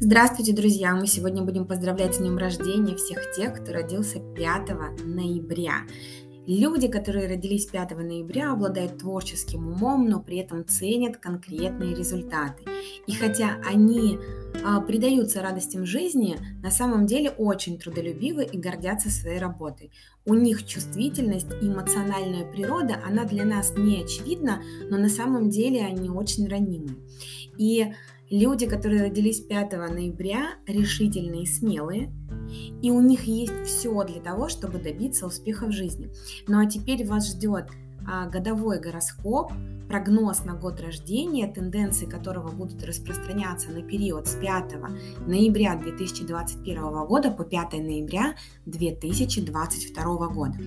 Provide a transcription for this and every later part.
Здравствуйте, друзья! Мы сегодня будем поздравлять с днем рождения всех тех, кто родился 5 ноября. Люди, которые родились 5 ноября, обладают творческим умом, но при этом ценят конкретные результаты. И хотя они а, предаются радостям жизни, на самом деле очень трудолюбивы и гордятся своей работой. У них чувствительность и эмоциональная природа, она для нас не очевидна, но на самом деле они очень ранимы. И люди, которые родились 5 ноября, решительные и смелые, и у них есть все для того, чтобы добиться успеха в жизни. Ну а теперь вас ждет годовой гороскоп, прогноз на год рождения, тенденции которого будут распространяться на период с 5 ноября 2021 года по 5 ноября 2022 года.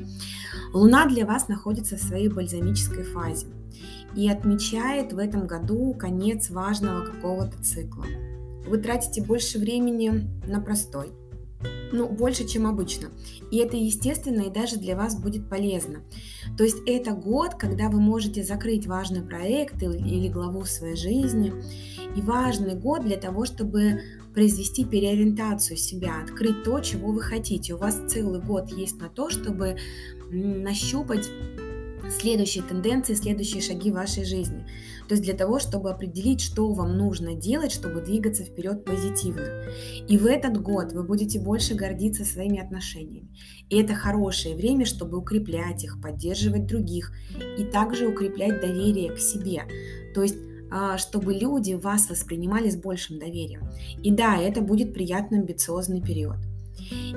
Луна для вас находится в своей бальзамической фазе и отмечает в этом году конец важного какого-то цикла. Вы тратите больше времени на простой, ну, больше, чем обычно. И это естественно и даже для вас будет полезно. То есть это год, когда вы можете закрыть важный проект или главу в своей жизни. И важный год для того, чтобы произвести переориентацию себя, открыть то, чего вы хотите. У вас целый год есть на то, чтобы нащупать следующие тенденции, следующие шаги вашей жизни. То есть для того, чтобы определить, что вам нужно делать, чтобы двигаться вперед позитивно. И в этот год вы будете больше гордиться своими отношениями. И это хорошее время, чтобы укреплять их, поддерживать других и также укреплять доверие к себе. То есть а, чтобы люди вас воспринимали с большим доверием. И да, это будет приятный амбициозный период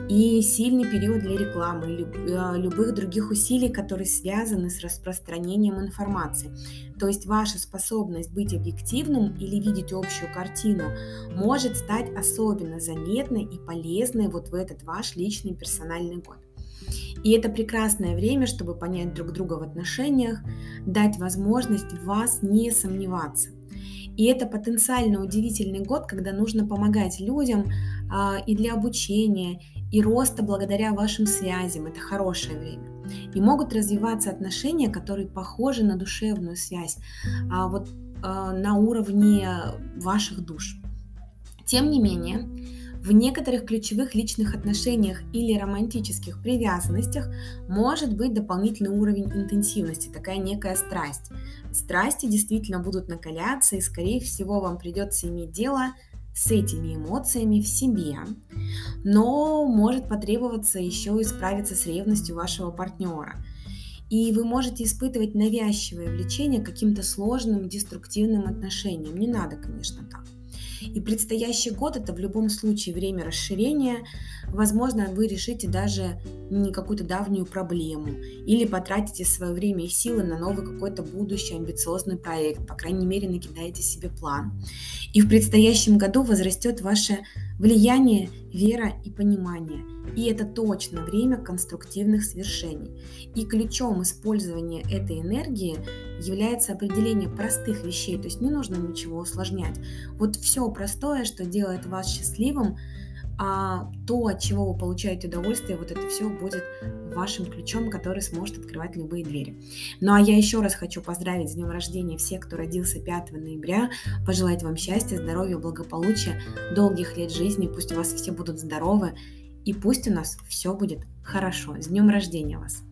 и сильный период для рекламы, э, любых других усилий, которые связаны с распространением информации. То есть ваша способность быть объективным или видеть общую картину может стать особенно заметной и полезной вот в этот ваш личный персональный год. И это прекрасное время, чтобы понять друг друга в отношениях, дать возможность вас не сомневаться. И это потенциально удивительный год, когда нужно помогать людям а, и для обучения, и роста благодаря вашим связям. Это хорошее время. И могут развиваться отношения, которые похожи на душевную связь, а вот а, на уровне ваших душ. Тем не менее, в некоторых ключевых личных отношениях или романтических привязанностях может быть дополнительный уровень интенсивности, такая некая страсть. Страсти действительно будут накаляться, и, скорее всего, вам придется иметь дело с этими эмоциями в себе, но может потребоваться еще и справиться с ревностью вашего партнера. И вы можете испытывать навязчивое влечение к каким-то сложным, деструктивным отношениям. Не надо, конечно, так. И предстоящий год это в любом случае время расширения. Возможно, вы решите даже не какую-то давнюю проблему или потратите свое время и силы на новый какой-то будущий амбициозный проект. По крайней мере, накидаете себе план. И в предстоящем году возрастет ваше влияние, вера и понимание. И это точно время конструктивных свершений. И ключом использования этой энергии является определение простых вещей, то есть не нужно ничего усложнять. Вот все простое, что делает вас счастливым, а то, от чего вы получаете удовольствие, вот это все будет вашим ключом, который сможет открывать любые двери. Ну а я еще раз хочу поздравить с днем рождения всех, кто родился 5 ноября, пожелать вам счастья, здоровья, благополучия, долгих лет жизни, пусть у вас все будут здоровы, и пусть у нас все будет хорошо. С днем рождения вас!